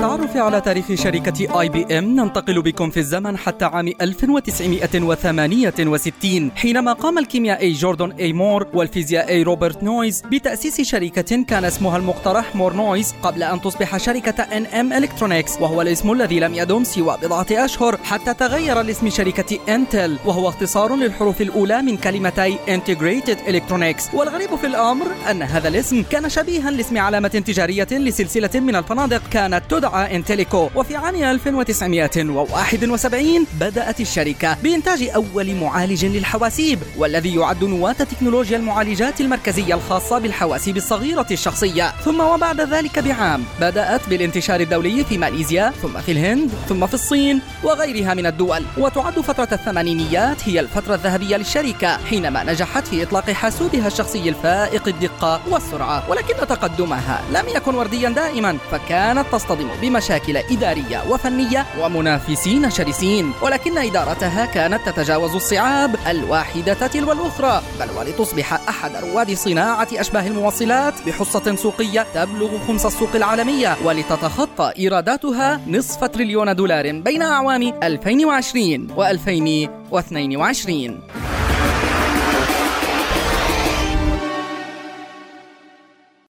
بعد التعرف على تاريخ شركة IBM ننتقل بكم في الزمن حتى عام 1968 حينما قام الكيميائي جوردون E مور والفيزيائي روبرت نويز بتأسيس شركة كان اسمها المقترح مور نويز قبل أن تصبح شركة NM Electronics وهو الاسم الذي لم يدم سوى بضعة أشهر حتى تغير لاسم شركة انتل وهو اختصار للحروف الأولى من كلمتي Integrated Electronics. والغريب في الأمر أن هذا الاسم كان شبيها لاسم علامة تجارية لسلسلة من الفنادق كانت تدعى انتليكو وفي عام 1971 بدأت الشركة بإنتاج أول معالج للحواسيب والذي يعد نواة تكنولوجيا المعالجات المركزية الخاصة بالحواسيب الصغيرة الشخصية. ثم وبعد ذلك بعام بدأت بالانتشار الدولي في ماليزيا ثم في الهند ثم في الصين وغيرها من الدول. وتعد فترة الثمانينيات هي الفترة الذهبية للشركة حينما نجحت في إطلاق حاسوبها الشخصي الفائق الدقة والسرعة. ولكن تقدمها لم يكن ورديا دائما فكانت تصطدم بمشاكل إدارية وفنية ومنافسين شرسين ولكن إدارتها كانت تتجاوز الصعاب الواحدة تلو الأخرى بل ولتصبح أحد رواد صناعة أشباه الموصلات بحصة سوقية تبلغ خمس السوق العالمية ولتتخطى إيراداتها نصف تريليون دولار بين أعوام 2020 و 2022